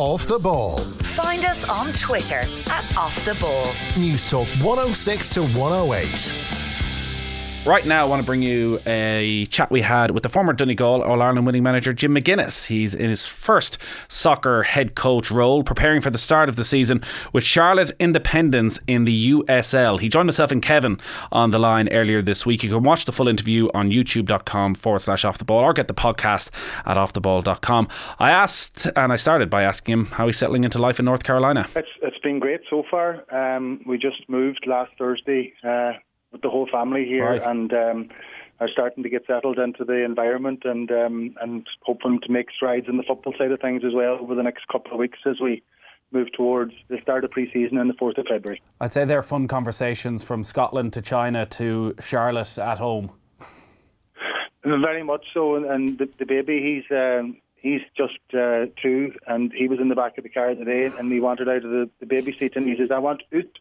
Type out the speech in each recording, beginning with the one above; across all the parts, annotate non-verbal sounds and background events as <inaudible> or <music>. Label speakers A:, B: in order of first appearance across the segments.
A: Off the Ball.
B: Find us on Twitter at Off the Ball.
A: News Talk 106 to 108.
C: Right now, I want to bring you a chat we had with the former Donegal All Ireland winning manager Jim McGuinness. He's in his first soccer head coach role, preparing for the start of the season with Charlotte Independence in the USL. He joined myself and Kevin on the line earlier this week. You can watch the full interview on youtube.com forward slash off the ball or get the podcast at offtheball.com. I asked, and I started by asking him how he's settling into life in North Carolina.
D: It's, it's been great so far. Um, we just moved last Thursday. Uh, with the whole family here,
C: Right.
D: and um, are starting to get settled into the environment, and um, and hoping to make strides in the football side of things as well over the next couple of weeks as we move towards the start of pre-season on the fourth of February.
C: I'd say they're fun conversations from Scotland to China to Charlotte at home.
D: Very much so, and, and the, the baby, he's um, he's just uh, two, and he was in the back of the car today, and he wanted out of the, the baby seat, and he says, "I want oot."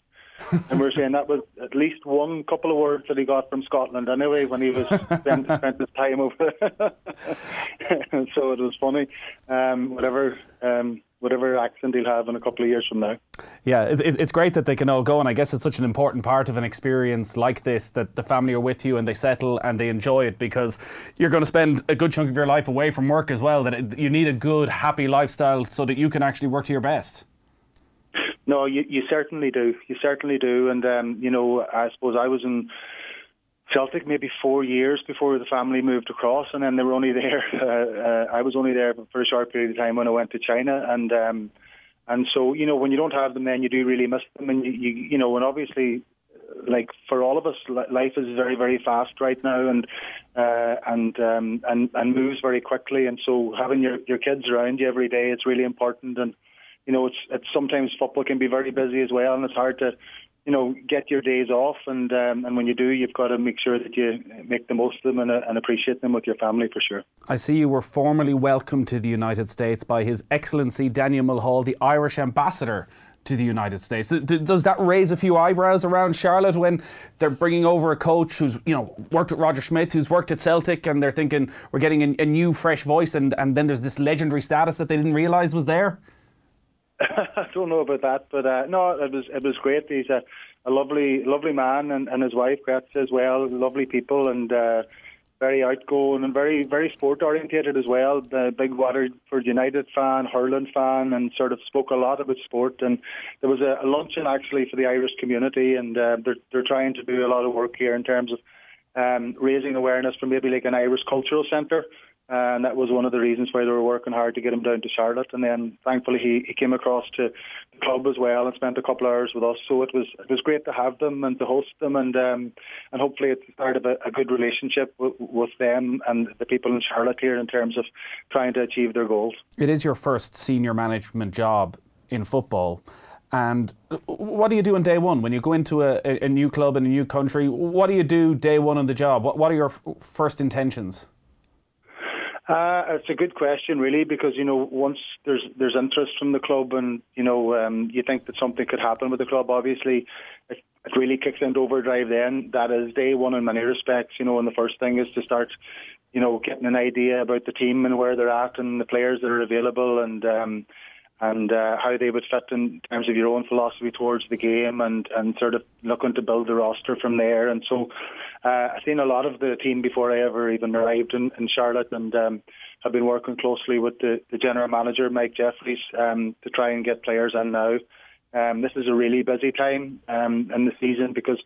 D: And we're saying that was at least one couple of words that he got from Scotland anyway when he was <laughs> spent, spent his time over. <laughs> so it was funny. Um, whatever um, whatever accent he'll have in a couple of years from now.
C: Yeah, it, it, it's great that they can all go, and I guess it's such an important part of an experience like this that the family are with you and they settle and they enjoy it because you're going to spend a good chunk of your life away from work as well. That it, you need a good, happy lifestyle so that you can actually work to your best.
D: No, you, you certainly do. You certainly do. And, um, you know, I suppose I was in Celtic maybe four years before the family moved across, and then they were only there. <laughs> Uh, uh, I was only there for a short period of time when I went to China. And, um, and so, you know, when you don't have them, then you do really miss them. And, you, you, you know, and obviously, like for all of us, life is very, very fast right now, and uh, and um, and and moves very quickly. And so, having your your kids around you every day is really important. And you know, it's it's sometimes football can be very busy as well, and it's hard to, you know, get your days off. And um, and when you do, you've got to make sure that you make the most of them and, uh, and appreciate them with your family for sure.
C: I see you were formally welcomed to the United States by His Excellency Daniel Mulhall, the Irish ambassador to the United States. Does that raise a few eyebrows around Charlotte when they're bringing over a coach who's you know worked with Roger Schmidt, who's worked at Celtic, and they're thinking we're getting a, a new, fresh voice, and, and then there's this legendary status that they didn't realise was there? <laughs>
D: I don't know about that, but uh, no, it was it was great. He's a, a lovely lovely man, and, and his wife Greta as well. Lovely people, and uh, very outgoing and very very sport orientated as well. The big Waterford United fan, hurling fan, and sort of spoke a lot about sport. And there was a, a luncheon actually for the Irish community, and uh, they're they're trying to do a lot of work here in terms of um, raising awareness for maybe like an Irish cultural centre. And that was one of the reasons why they were working hard to get him down to Charlotte. And then thankfully he, he came across to the club as well and spent a couple of hours with us. So it was it was great to have them and to host them and um, and hopefully it's the start of a, a good relationship with, with them and the people in Charlotte here in terms of trying to achieve their goals.
C: It is your first senior management job in football. And what do you do on day one when you go into a, a a new club in a new country? What do you do day one on the job? What, what are your f- first intentions?
D: Uh, it's a good question, really, because you know once there's there's interest from the club, and you know um, you think that something could happen with the club. Obviously, it, it really kicks into overdrive. Then that is day one in many respects. You know, and the first thing is to start, you know, getting an idea about the team and where they're at and the players that are available, and um, and uh, how they would fit in terms of your own philosophy towards the game, and and sort of looking to build the roster from there. And so, uh, I've seen a lot of the team before I ever even arrived in, in Charlotte, and um, have been working closely with the, the general manager Mike Jeffries um, to try and get players in now. Um, this is a really busy time um, in the season because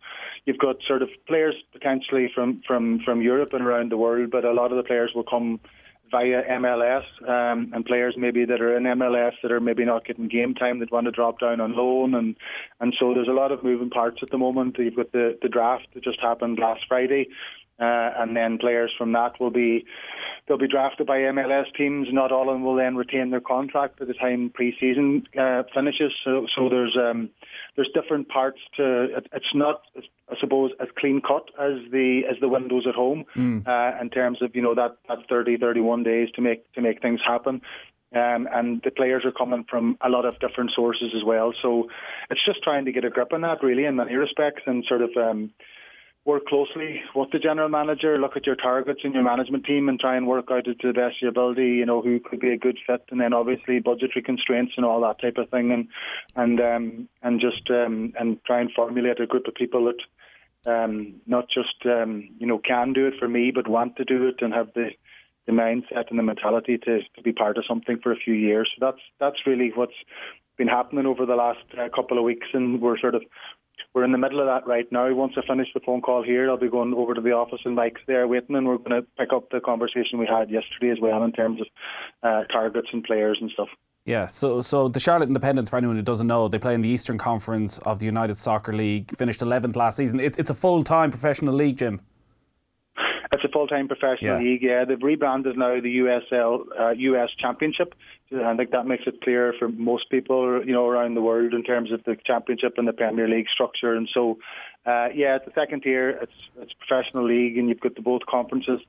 D: you've got sort of players potentially from, from, from Europe and around the world, but a lot of the players will come via MLS um, and players maybe that are in MLS that are maybe not getting game time that want to drop down on loan and and so there's a lot of moving parts at the moment. You've got the, the draft that just happened last Friday. Uh, and then players from that will be they'll be drafted by MLS teams. Not all of them will then retain their contract by the time pre-season uh, finishes. So, so there's um, there's different parts to it. It's not, I suppose, as clean cut as the as the windows at home uh, in terms of you know that that 30, 31 days to make to make things happen. Um, and the players are coming from a lot of different sources as well. So it's just trying to get a grip on that, really, in many respects, and sort of um, work closely with the general manager, look at your targets and your management team, and try and work out to the best of your ability. You know who could be a good fit, and then obviously budgetary constraints and all that type of thing, and and um, and just um, and try and formulate a group of people that um, not just um, you know can do it for me, but want to do it and have the the mindset and the mentality to, to be part of something for a few years. So that's that's really what's been happening over the last uh, couple of weeks, and we're sort of we're in the middle of that right now. Once I finish the phone call here, I'll be going over to the office and Mike's there waiting, and we're going to pick up the conversation we had yesterday as well in terms of uh, targets and players and stuff.
C: Yeah, so so the Charlotte Independence, for anyone who doesn't know, they play in the Eastern Conference of the United Soccer League. Finished 11th last season. It, it's a full time professional league, Jim.
D: Full time professional yeah. league. Yeah, they've rebranded now the USL uh, US Championship. I think that makes it clear for most people, you know, around the world in terms of the championship and the Premier League structure. And so, uh, yeah, it's the second tier. It's it's professional league, and you've got the both conferences.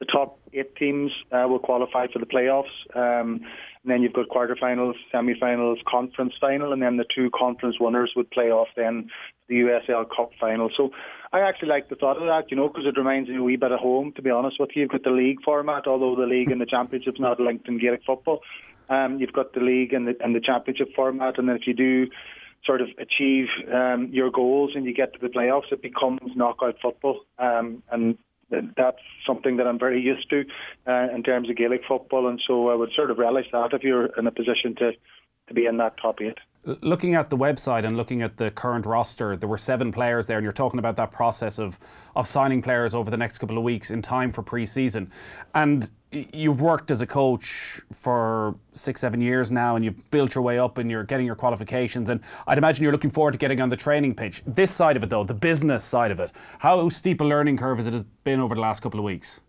D: The top eight teams uh, will qualify for the playoffs. Um, and then you've got quarterfinals, semi-finals, conference final, and then the two conference winners would play off then the USL Cup final. So I actually like the thought of that, you know, because it reminds me a wee bit of home, to be honest with you. You've got the league format, although the league and the championship's not linked in Gaelic football. Um, you've got the league and the, and the championship format, and then if you do sort of achieve um, your goals and you get to the playoffs, it becomes knockout football. Um, and that's something that I'm very used to uh, in terms of Gaelic football, and so I would sort of relish that if you're in a position to, to be in that top eight.
C: Looking at the website and looking at the current roster, there were seven players there, and you're talking about that process of, of signing players over the next couple of weeks in time for pre season. And you've worked as a coach for six, seven years now, and you've built your way up and you're getting your qualifications. And I'd imagine you're looking forward to getting on the training pitch. This side of it, though, the business side of it, how steep a learning curve has it been over the last couple of weeks?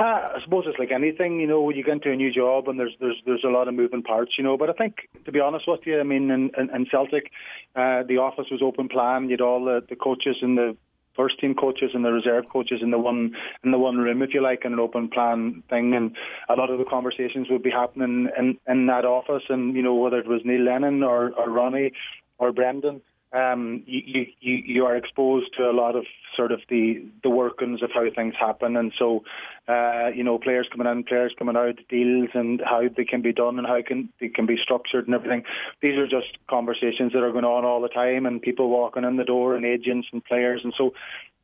D: Uh, I suppose it's like anything, you know, you get into a new job and there's there's there's a lot of moving parts, you know. But I think, to be honest with you, I mean, in, in, in Celtic, uh, the office was open plan. You had all the, the coaches and the first team coaches and the reserve coaches in the one in the one room, if you like, in an open plan thing. And a lot of the conversations would be happening in in that office. And you know, whether it was Neil Lennon or, or Ronnie or Brendan, um, you, you you are exposed to a lot of sort of the the workings of how things happen, and so uh, you know players coming in, players coming out, deals, and how they can be done and how can they can be structured and everything. These are just conversations that are going on all the time, and people walking in the door, and agents and players, and so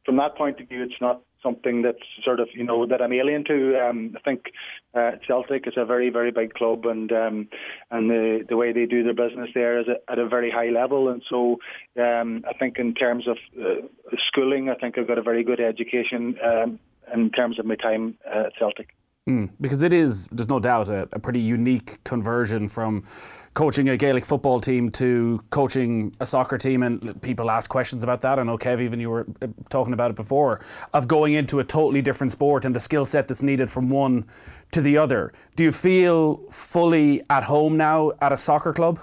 D: from that point of view, it's not something that's sort of you know that I'm alien to. Um, I think uh, Celtic is a very very big club, and um, and the the way they do their business there is at a very high level. And so um, I think in terms of uh, schooling, I think I've got a very good education um, in terms of my time at Celtic.
C: Mm, because it is, there's no doubt, a, a, pretty unique conversion from coaching a Gaelic football team to coaching a soccer team. And people ask questions about that. I know, Kev, even you were uh, talking about it before, of going into a totally different sport and the skill set that's needed from one to the other. Do you feel fully at home now at a soccer club?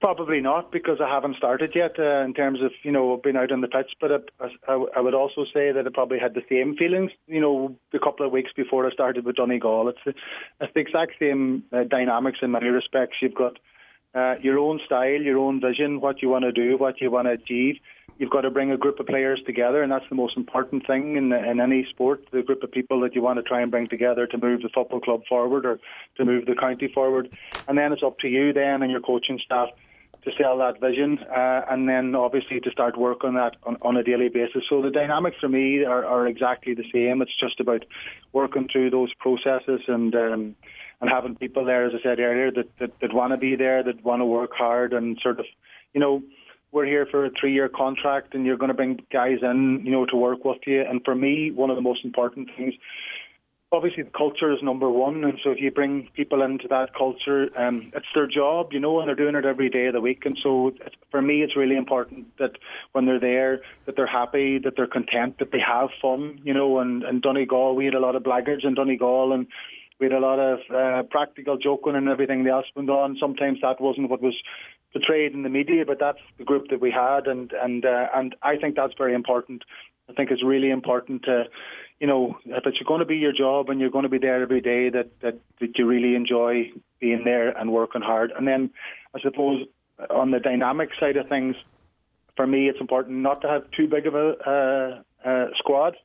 D: Probably not because I haven't started yet uh, in terms of you know being out on the pitch. But I, I, I, would also say that I probably had the same feelings you know a couple of weeks before I started with Donegal. It's the, it's the exact same uh, dynamics in many respects. You've got uh, your own style, your own vision, what you want to do, what you want to achieve. You've got to bring a group of players together, and that's the most important thing in, in any sport. The group of people that you want to try and bring together to move the football club forward or to move the county forward, and then it's up to you then and your coaching staff to sell that vision, uh, and then obviously to start work on that on, on a daily basis. So the dynamics for me are, are, exactly the same. It's just about working through those processes and um, and having people there, as I said earlier, that that, that want to be there, that want to work hard, and sort of, you know. We're here for a three-year contract, and you're going to bring guys in, you know, to work with you. And for me, one of the most important things obviously the culture is number one, and so if you bring people into that culture, um, it's their job, you know, and they're doing it every day of the week. And so for me, it's really important that when they're there, that they're happy, that they're content, that they have fun, you know. And in Donegal, we had a lot of blackguards in Donegal, and we had a lot of uh, practical joking and everything else went on. Sometimes that wasn't what was portrayed in the media, but that's the group that we had, and and uh, and I think that's very important. I think it's really important to you know, if it's going to be your job and you're going to be there every day, that, that, that you really enjoy being there and working hard. And then I suppose on the dynamic side of things, for me, it's important not to have too big of a uh, uh, squad,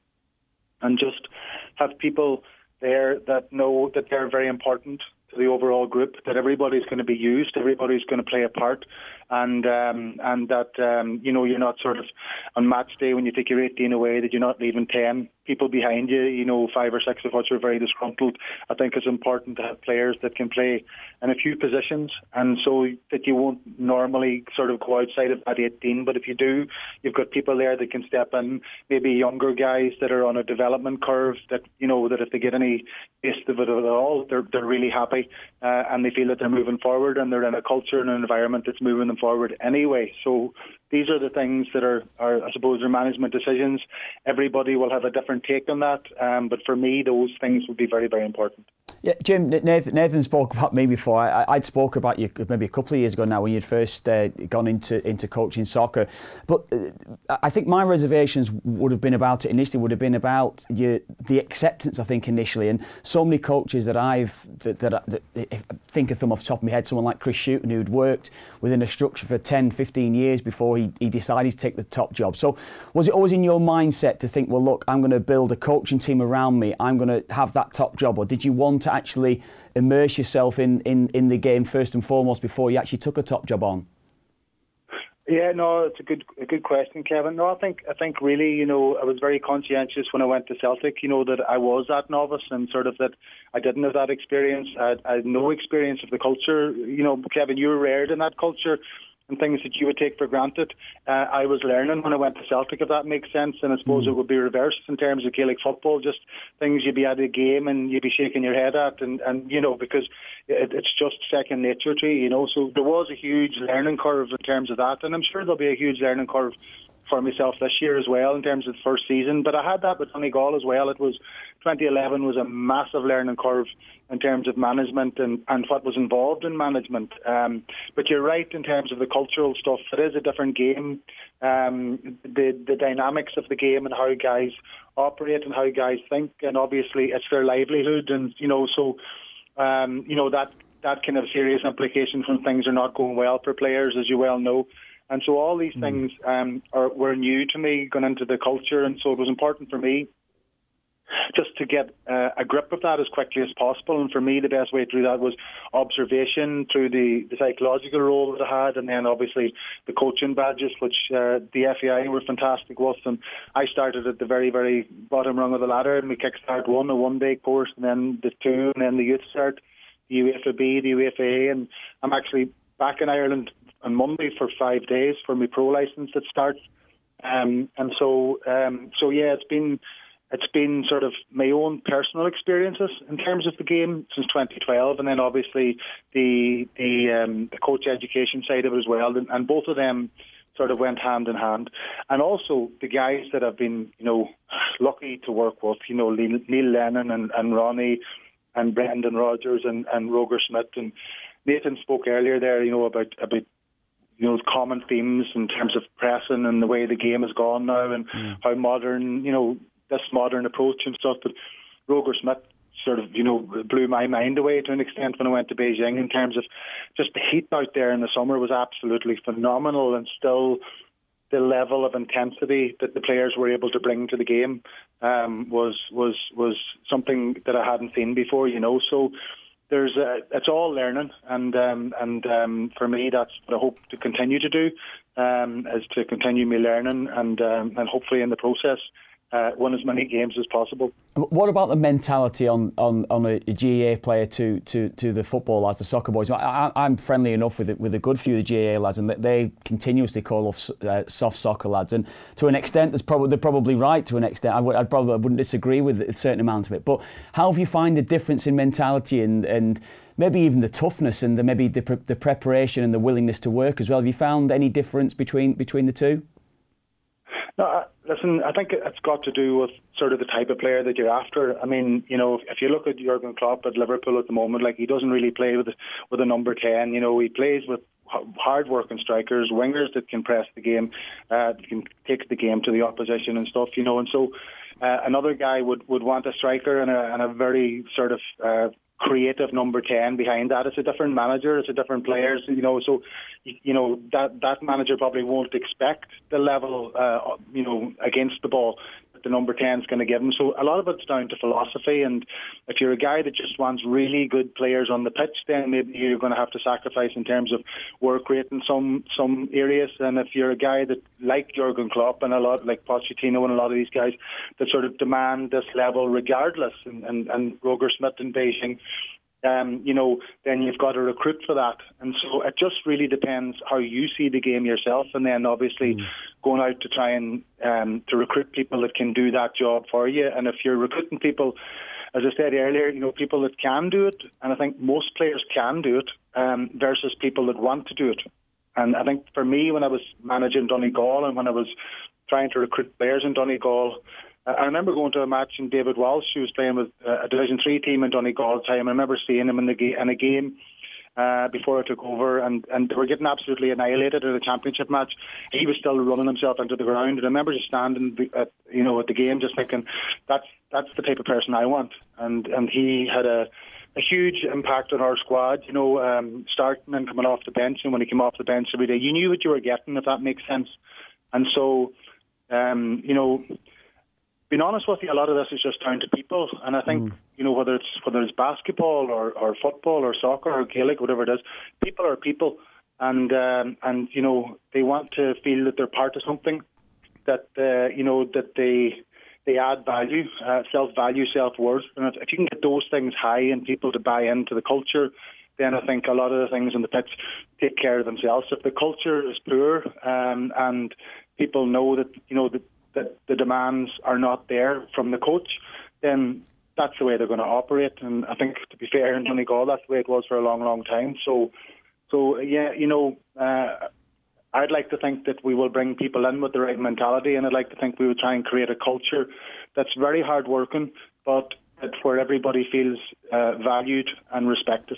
D: and just have people there that know that they're very important to the overall group. That everybody's going to be used, everybody's going to play a part, and um, and that um, you know you're not sort of on match day when you take your 18 away that you're not leaving 10 people behind you. You know, five or six of which are very disgruntled. I think it's important to have players that can play in a few positions, and so that you won't normally sort of go outside of that 18. But if you do, you've got people there that can step in. Maybe younger guys that are on a development curve that you know that if they get any taste of it at all, they're they're really happy uh, and they feel that they're moving forward and they're in a culture and an environment that's moving them forward anyway. So these are the things that are, are I suppose, are management decisions. Everybody will have a different take on that, um, but for me, those things would be very, very important.
E: Yeah, Jim, Nathan, Nathan spoke about me before. I, would spoke about you maybe a couple of years ago now when you'd first uh, gone into into coaching soccer. But uh, I think my reservations would have been about it initially would have been about your, the acceptance. I think initially, and so many coaches that I've that, that, that think of them off the top of my head, someone like Chris Hughton who'd worked within a structure for 10, 15 years before he, he decided to take the top job. So was it always in your mindset to think, well, look, I'm going to build a coaching team around me. I'm going to have that top job, or did you want to actually immerse yourself in, in, in the game first and foremost before you actually took a top job on?
D: Yeah, no, it's a good a good question, Kevin. No, I think I think really, you know, I was very conscientious when I went to Celtic. You know that I was that novice and sort of that I didn't have that experience. I I had no experience of the culture. You know, Kevin, you were reared in that culture and things that you would take for granted. Uh, I was learning when I went to Celtic, if that makes sense. And I suppose mm. it would be reversed in terms of Gaelic football, just things you'd be at a game and you'd be shaking your head at, and, and you know, because it, it's just second nature to you, you know. So there was a huge learning curve in terms of that, and I'm sure there'll be a huge learning curve for myself this year as well in terms of the first season. But I had that with Donegal as well. It was 2011 was a massive learning curve in terms of management and, and what was involved in management. Um, but you're right in terms of the cultural stuff. It is a different game. Um, the the dynamics of the game and how guys operate and how guys think, and obviously it's their livelihood, and you know so. Um, you know that that can have serious implications when things are not going well for players, as you well know. And so all these mm. things um, are, were new to me going into the culture, and so it was important for me just to get uh, a grip of that as quickly as possible. And for me, the best way do that was observation through the, the psychological role that I had, and then obviously the coaching badges, which uh, the FAI were fantastic with. And I started at the very, very bottom rung of the ladder, and we kickstart one, a one day course, and then the two, and then the youth cert, the UEFA B, the UEFA A. And I'm actually back in Ireland on Monday for five days for my pro license that starts. Um, and so, um, so yeah, it's been it's been sort of my own personal experiences in terms of the game since 2012, and then obviously the the, um, the coach education side of it as well, and, and both of them sort of went hand in hand. And also the guys that I've been, you know, lucky to work with, you know, Neil Lennon and, and Ronnie and Brendan Rodgers and, and Roger Schmidt. and Nathan spoke earlier there, you know, about about you know common themes in terms of pressing and the way the game has gone now and mm. how modern, you know, this modern approach and stuff. But Roger Schmidt sort of, you know, blew my mind away to an extent when I went to Beijing in terms of just the heat out there in the summer was absolutely phenomenal and still the level of intensity that the players were able to bring to the game um, was was was something that I hadn't seen before, you know. So there's a, it's all learning, and um, and um, for me, that's what I hope to continue to do, um, is to continue me learning, and um, and hopefully in the process, uh, win as many games as possible.
E: What about the mentality on, on, on a GAA player to, to, to the football lads, the soccer boys? I, am friendly enough with with a good few of the GAA lads, and they continuously call off uh, soft soccer lads. And to an extent, that's probably they're probably right. To an extent, I would I'd probably I wouldn't disagree with a certain amount of it. But how have you find the difference in mentality and and maybe even the toughness and the, maybe the, the preparation and the willingness to work as well? Have you found any difference between between the two?
D: No, listen, I think it's got to do with sort of the type of player that you're after. I mean, you know, if you look at Jurgen Klopp at Liverpool at the moment, like he doesn't really play with with a number ten. You know, he plays with hard working strikers, wingers that can press the game, uh, that can take the game to the opposition and stuff. You know, and so uh, another guy would, would want a striker and a, and a very sort of uh, creative number 10 behind that. It's a different manager, it's a different players, you know, so, you know, that, that manager probably won't expect the level, uh, you know, against the ball the number 10 is going to give him. So a lot of it's down to philosophy. And if you're a guy that just wants really good players on the pitch, then maybe you're going to have to sacrifice in terms of work rate in some, some areas. And if you're a guy that, like Jurgen Klopp and a lot like Pochettino and a lot of these guys, that sort of demand this level regardless, and, and, and Roger Schmidt in Beijing, um, you know, then you've got to recruit for that. And so it just really depends how you see the game yourself, and then obviously mm. going out to try and um, to recruit people that can do that job for you. And if you're recruiting people, as I said earlier, you know, people that can do it, and I think most players can do it, um, versus people that want to do it. And I think for me, when I was managing Donegal and when I was trying to recruit players in Donegal, I remember going to a match and David Walsh, who was playing with a Division Three team in Donegal time. I remember seeing him in the ga- in a game uh, before I took over, and and they were getting absolutely annihilated in a championship match. He was still running himself into the ground, and I remember just standing, at, you know, at the game, just thinking, that's that's the type of person I want. And and he had a a huge impact on our squad, you know, um, starting and coming off the bench. And when he came off the bench every day, you knew what you were getting, if that makes sense. And so, um, you know, being honest with you, a lot of this is just down to people, and I think mm. you know whether it's whether it's basketball or, or football or soccer or Gaelic, whatever it is, people are people, and um, and you know they want to feel that they're part of something, that uh, you know that they they add value, uh, self value, self worth, and if, if you can get those things high and people to buy into the culture, then I think a lot of the things in the pitch take care of themselves. If the culture is poor um, and people know that you know that that the demands are not there from the coach, then that's the way they're going to operate. And I think, to be fair, in Donegal, that's the way it was for a long, long time. So, so yeah, you know, uh, I'd like to think that we will bring people in with the right mentality, and I'd like to think we would try and create a culture that's very hard working, but where everybody feels uh, valued and respected.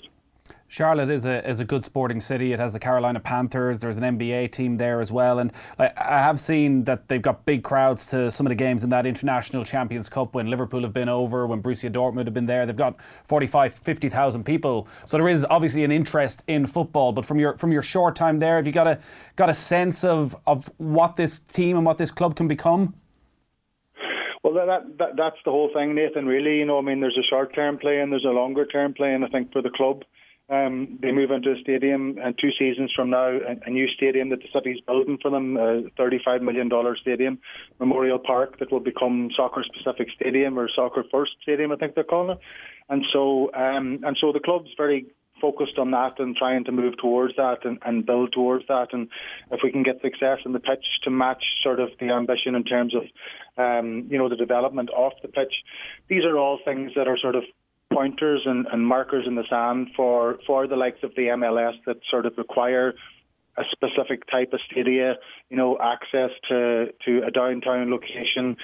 C: Charlotte is a is a good sporting city. It has the Carolina Panthers. There's an NBA team there as well, and I, I, have seen that they've got big crowds to some of the games in that International Champions Cup when Liverpool have been over, when Borussia Dortmund have been there. They've got 45, 50,000 people. So there is obviously an interest in football. But from your from your short time there, have you got a got a sense of of what this team and what this club can become?
D: Well, that, that that's the whole thing, Nathan. Really, you know, I mean, there's a short term play and there's a longer term play, and I think for the club um, they move into a stadium, and two seasons from now, a, a new stadium that the city's building for them, a $35 million stadium, Memorial Park, that will become Soccer Specific Stadium or Soccer First Stadium, I think they're calling it. And so, um, and so the club's very focused on that and trying to move towards that and, and build towards that. And if we can get success in the pitch to match sort of the ambition in terms of, um, you know, the development off the pitch, these are all things that are sort of pointers and, and markers in the sand for, for the likes of the MLS that sort of require a specific type of stadia, you know, access to, to a downtown location.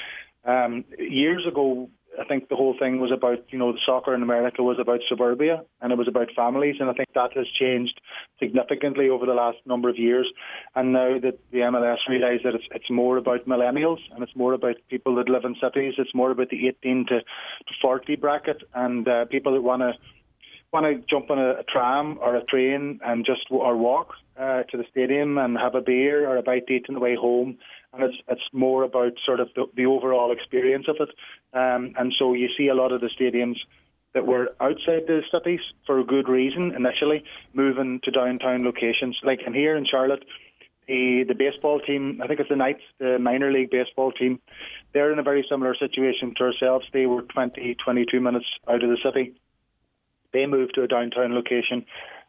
D: Um, years ago, I think the whole thing was about, you know, the soccer in America was about suburbia and it was about families. And I think that has changed significantly over the last number of years. And now that the MLS realise that it's, it's more about millennials and it's more about people that live in cities, it's more about the 18 to, to 40 bracket and uh, people that want to want to jump on a, a, tram or a train and just or walk uh, to the stadium and have a beer or a bite to eat on the way home and it's it's more about sort of the, the overall experience of it. Um, and so you see a lot of the stadiums that were outside the cities for a good reason initially, moving to downtown locations. Like in here in Charlotte, the the baseball team, I think it's the Knights, the minor league baseball team, they're in a very similar situation to ourselves. They were 20, 22 minutes out of the city. They moved to a downtown location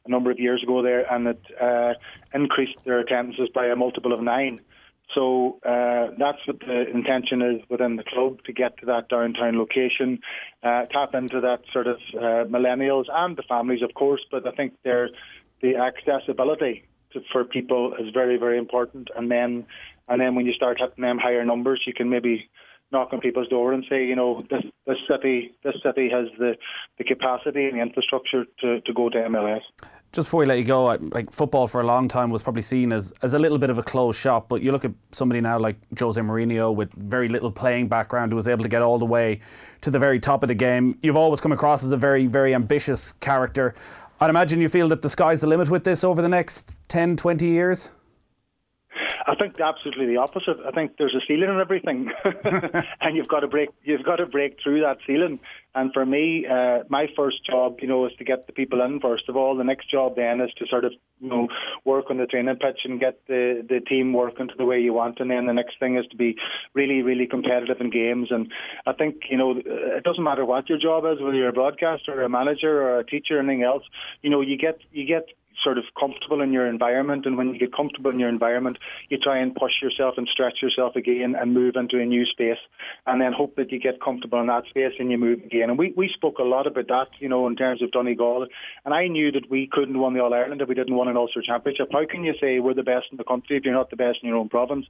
D: a number of years ago there, and it uh, increased their attendances by a multiple of nine. So uh, that's what the intention is within the club to get to that downtown location, uh, tap into that sort of uh, millennials and the families, of course. But I think there, the accessibility to, for people is very, very important. And then, and then when you start hitting them higher numbers, you can maybe knock on people's door and say, you know, this this city this city has the, the capacity and the infrastructure to, to go to MLS.
C: Just before we let you go, like football for a long time was probably seen as, as a little bit of a closed shop. But you look at somebody now like Jose Mourinho with very little playing background who was able to get all the way to the very top of the game. You've always come across as a very, very ambitious character. I'd imagine you feel that the sky's the limit with this over the next 10, 20 years?
D: I think absolutely the opposite. I think there's a ceiling in everything, <laughs> and you've got to break. You've got to break through that ceiling. And for me, uh, my first job, you know, is to get the people in first of all. The next job then is to sort of, you know, work on the training pitch and get the the team working to the way you want. And then the next thing is to be really, really competitive in games. And I think, you know, it doesn't matter what your job is, whether you're a broadcaster, or a manager, or a teacher, or anything else. You know, you get you get sort of comfortable in your environment. And when you get comfortable in your environment, you try and push yourself and stretch yourself again and move into a new space. And then hope that you get comfortable in that space and you move again. And we, we spoke a lot about that, you know, in terms of Donegal. And I knew that we couldn't win the All Ireland if we didn't win an Ulster Championship. How can you say we're the best in the country if you're not the best in your own province?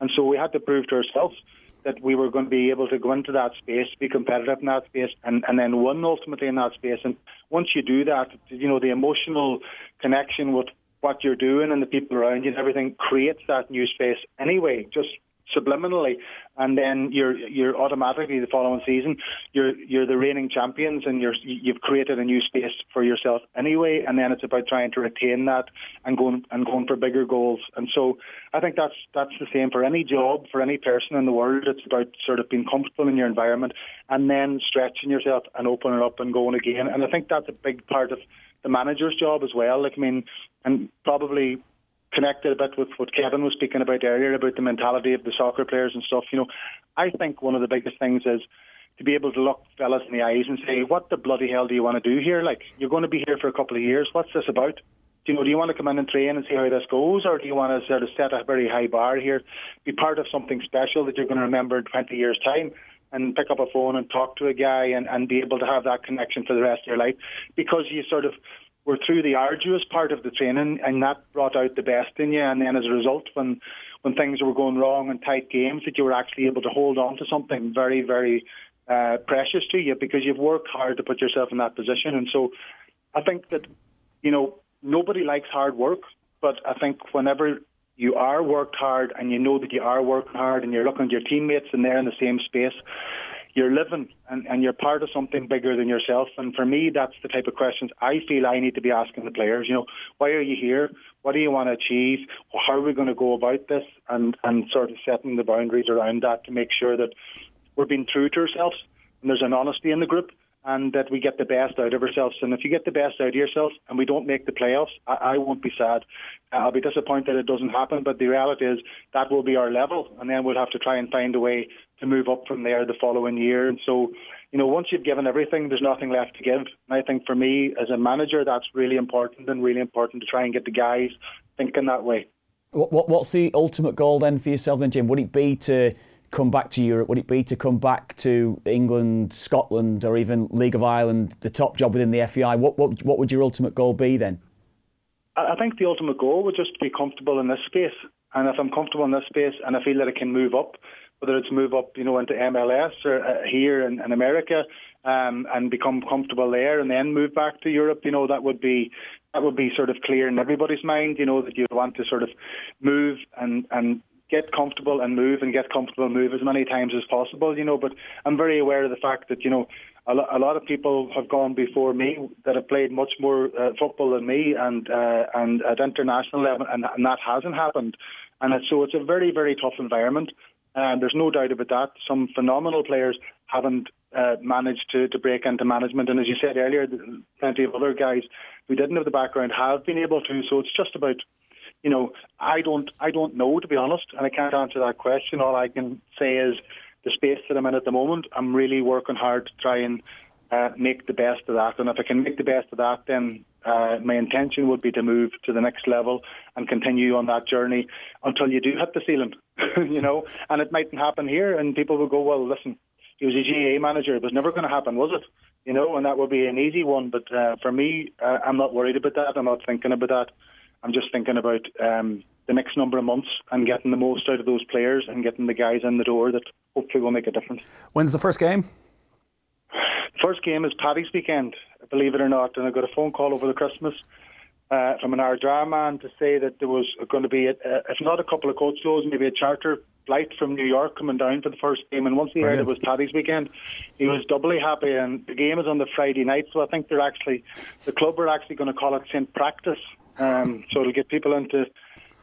D: And so we had to prove to ourselves that we were going to be able to go into that space, be competitive in that space, and, and then win ultimately in that space. And once you do that, you know, the emotional connection with what you're doing and the people around you and everything creates that new space anyway, just subliminally, and then you're you're automatically the following season you're you're the reigning champions and you're you've created a new space for yourself anyway, and then it's about trying to retain that and going and going for bigger goals. And so I think that's that's the same for any job for any person in the world. It's about sort of being comfortable in your environment and then stretching yourself and opening up and going again. And I think that's a big part of the manager's job as well. Like I mean, and probably connected a bit with what Kevin was speaking about earlier about the mentality of the soccer players and stuff. You know, I think one of the biggest things is to be able to look fellas in the eyes and say, "What the bloody hell do you want to do here? Like, you're going to be here for a couple of years. What's this about?" Do you know, do you want to come in and train and see how this goes, or do you want to sort of set a very high bar here, be part of something special that you're going to remember in 20 years' time? and pick up a phone and talk to a guy and, and be able to have that connection for the rest of your life because you sort of were through the arduous part of the training, and that brought out the best in you. And then as a result, when when things were going wrong in tight games, that you were actually able to hold on to something very, very uh, precious to you because you've worked hard to put yourself in that position. And so, I think that you know nobody likes hard work, but I think whenever you are worked hard and you know that you are working hard and you're looking at your teammates and they're in the same space, you're living and, and you're part of something bigger than yourself. And for me, that's the type of questions I feel I need to be asking the players. You know, why are you here? What do you want to achieve? How are we going to go about this? And, and sort of setting the boundaries around that to make sure that we're being true to ourselves and there's an honesty in the group and that we get the best out of ourselves. And if you get the best out of yourself and we don't make the playoffs, I, I won't be sad. Uh, I'll be disappointed it doesn't happen, but the reality is that will be our level, and then we'll have to try and find a way to move up from there the following year. And so, you know, once you've given everything, there's nothing left to give. And I think for me, as a manager, that's really important and really important to try and get the guys thinking that way.
E: What, what, what's the ultimate goal then for yourself, then, Jim? Would it be to come back to Europe? Would it be to come back to England, Scotland, or even League of Ireland, the top job within the FAI? What, what, what would your ultimate goal be then?
D: I think the ultimate goal would just be comfortable in this space. And if I'm comfortable in this space and I feel that I can move up, whether it's move up, you know, into MLS or uh, here in, in America, um, and become comfortable there, and then move back to Europe, you know, that would be that would be sort of clear in everybody's mind, you know, that you want to sort of move and and get comfortable and move and get comfortable and move as many times as possible, you know. But I'm very aware of the fact that, you know, a, lo- a lot of people have gone before me that have played much more uh, football than me and uh, and at international level, and, and that hasn't happened. And it's, so it's a very, very tough environment. And there's no doubt about that. Some phenomenal players haven't uh, managed to, to break into management. And as you said earlier, plenty of other guys who didn't have the background have been able to. So it's just about you know, I don't, I don't know to be honest, and I can't answer that question. All I can say is the space that I'm in at the moment. I'm really working hard to try and uh, make the best of that, and if I can make the best of that, then uh, my intention would be to move to the next level and continue on that journey until you do hit the ceiling, <laughs> you know. And it mightn't happen here, and people will go, "Well, listen, he was a GAA manager. It was never going to happen, was it?" You know, and that would be an easy one. But uh, for me, uh, I'm not worried about that. I'm not thinking about that. I'm just thinking about um, the next number of months and getting the most out of those players and getting the guys in the door that hopefully will make a difference.
C: When's the first game?
D: The first game is Paddy's weekend, believe it or not, and I got a phone call over the Christmas uh, from an Ardara man to say that there was going to be, a, a, if not a couple of coach shows, maybe a charter flight from New York coming down for the first game. And once he heard it was Paddy's weekend, he was doubly happy. And the game is on the Friday night, so I think they're actually, the club are actually going to call it St. Practice. Um, so it'll get people into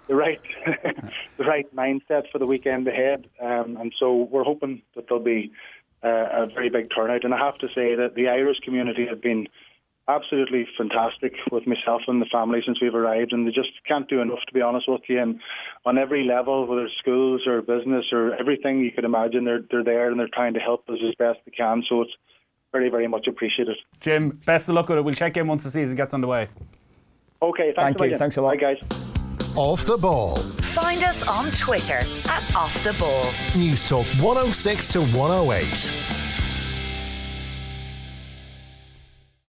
D: the right <laughs> the right mindset for the weekend ahead. Um, and so we're hoping that there'll be uh, a very big turnout. And I have to say that the Irish community have been absolutely fantastic with myself and the family since we've arrived, and they just can't do enough, to be honest with you. And on every level, whether it's schools or business or everything you could imagine, they're they're there and they're trying to help us as best they can. So it's very, very much appreciated.
F: Jim, best of luck with it. We'll check in once the season gets underway.
D: Okay, thanks
E: Thank you.
D: million.
E: Thanks a lot.
D: Bye, guys.
A: Off the ball.
B: Find us on Twitter at Off the Ball.
A: News Talk 106 to 108.